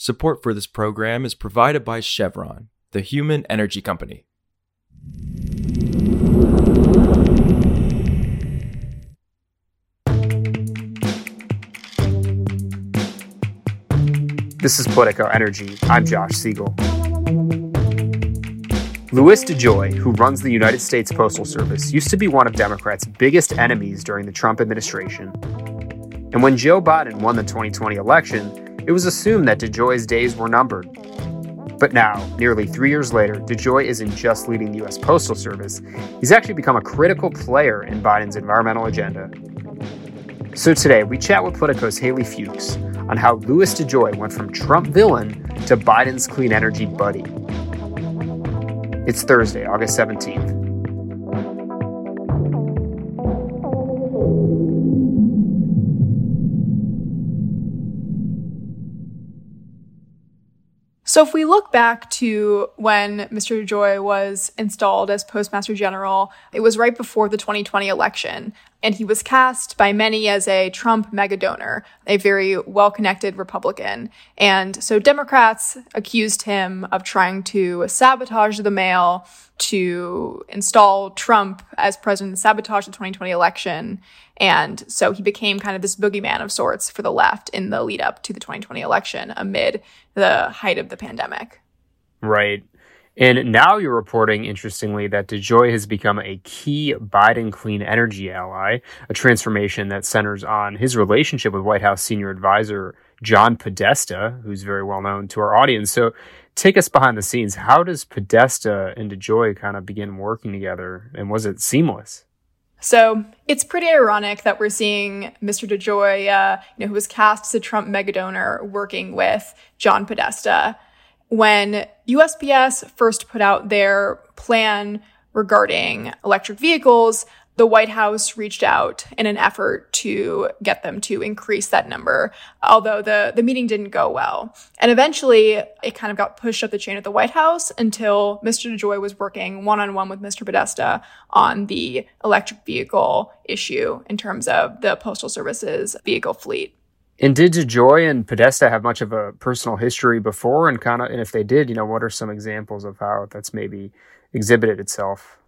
Support for this program is provided by Chevron, the human energy company. This is Politico Energy. I'm Josh Siegel. Louis DeJoy, who runs the United States Postal Service, used to be one of Democrats' biggest enemies during the Trump administration. And when Joe Biden won the 2020 election, it was assumed that DeJoy's days were numbered. But now, nearly three years later, DeJoy isn't just leading the U.S. Postal Service, he's actually become a critical player in Biden's environmental agenda. So today, we chat with Politico's Hailey Fuchs on how Louis DeJoy went from Trump villain to Biden's clean energy buddy. It's Thursday, August 17th. So, if we look back to when Mr. Joy was installed as Postmaster General, it was right before the 2020 election, and he was cast by many as a Trump mega donor, a very well connected Republican. And so, Democrats accused him of trying to sabotage the mail to install Trump as president, sabotage the 2020 election. And so he became kind of this boogeyman of sorts for the left in the lead up to the 2020 election amid the height of the pandemic. Right. And now you're reporting, interestingly, that DeJoy has become a key Biden clean energy ally, a transformation that centers on his relationship with White House senior advisor John Podesta, who's very well known to our audience. So take us behind the scenes. How does Podesta and DeJoy kind of begin working together? And was it seamless? So it's pretty ironic that we're seeing Mr. DeJoy, uh, you know, who was cast as a Trump megadonor, working with John Podesta. When USPS first put out their plan regarding electric vehicles, the White House reached out in an effort to get them to increase that number, although the, the meeting didn't go well. And eventually it kind of got pushed up the chain at the White House until Mr. DeJoy was working one on one with Mr. Podesta on the electric vehicle issue in terms of the Postal Service's vehicle fleet. And did DeJoy and Podesta have much of a personal history before? And kind of, and if they did, you know, what are some examples of how that's maybe exhibited itself?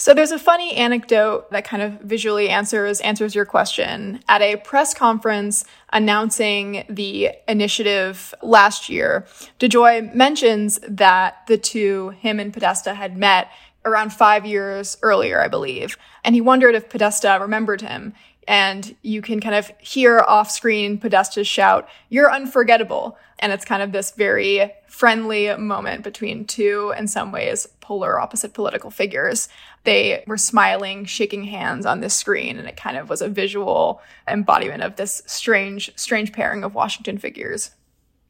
So there's a funny anecdote that kind of visually answers answers your question. At a press conference announcing the initiative last year, DeJoy mentions that the two, him and Podesta, had met around five years earlier, I believe. And he wondered if Podesta remembered him. And you can kind of hear off screen Podesta shout, You're unforgettable. And it's kind of this very friendly moment between two, in some ways, polar opposite political figures. They were smiling, shaking hands on this screen, and it kind of was a visual embodiment of this strange, strange pairing of Washington figures.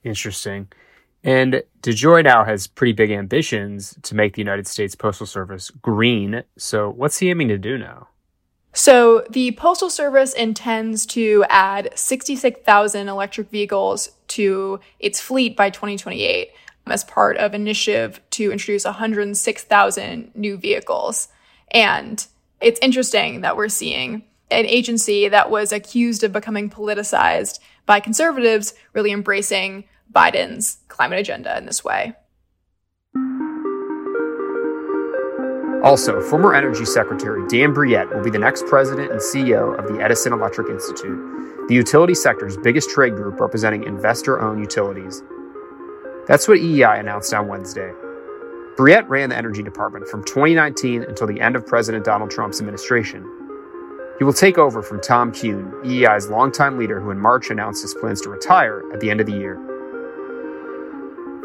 Interesting. And DeJoy now has pretty big ambitions to make the United States Postal Service green. So, what's he aiming to do now? So, the Postal Service intends to add 66,000 electric vehicles to its fleet by 2028 as part of initiative to introduce 106,000 new vehicles. And it's interesting that we're seeing an agency that was accused of becoming politicized by conservatives really embracing Biden's climate agenda in this way. Also, former Energy Secretary Dan Brouillette will be the next president and CEO of the Edison Electric Institute, the utility sector's biggest trade group representing investor owned utilities. That's what EEI announced on Wednesday. Brouillette ran the Energy Department from 2019 until the end of President Donald Trump's administration. He will take over from Tom Kuhn, EEI's longtime leader who in March announced his plans to retire at the end of the year.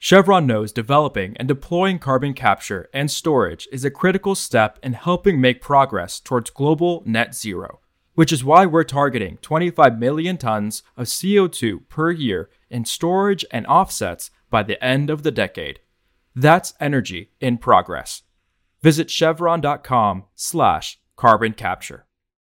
Chevron knows developing and deploying carbon capture and storage is a critical step in helping make progress towards global net zero, which is why we're targeting 25 million tons of CO2 per year in storage and offsets by the end of the decade. That's energy in progress. Visit chevron.com slash carbon capture.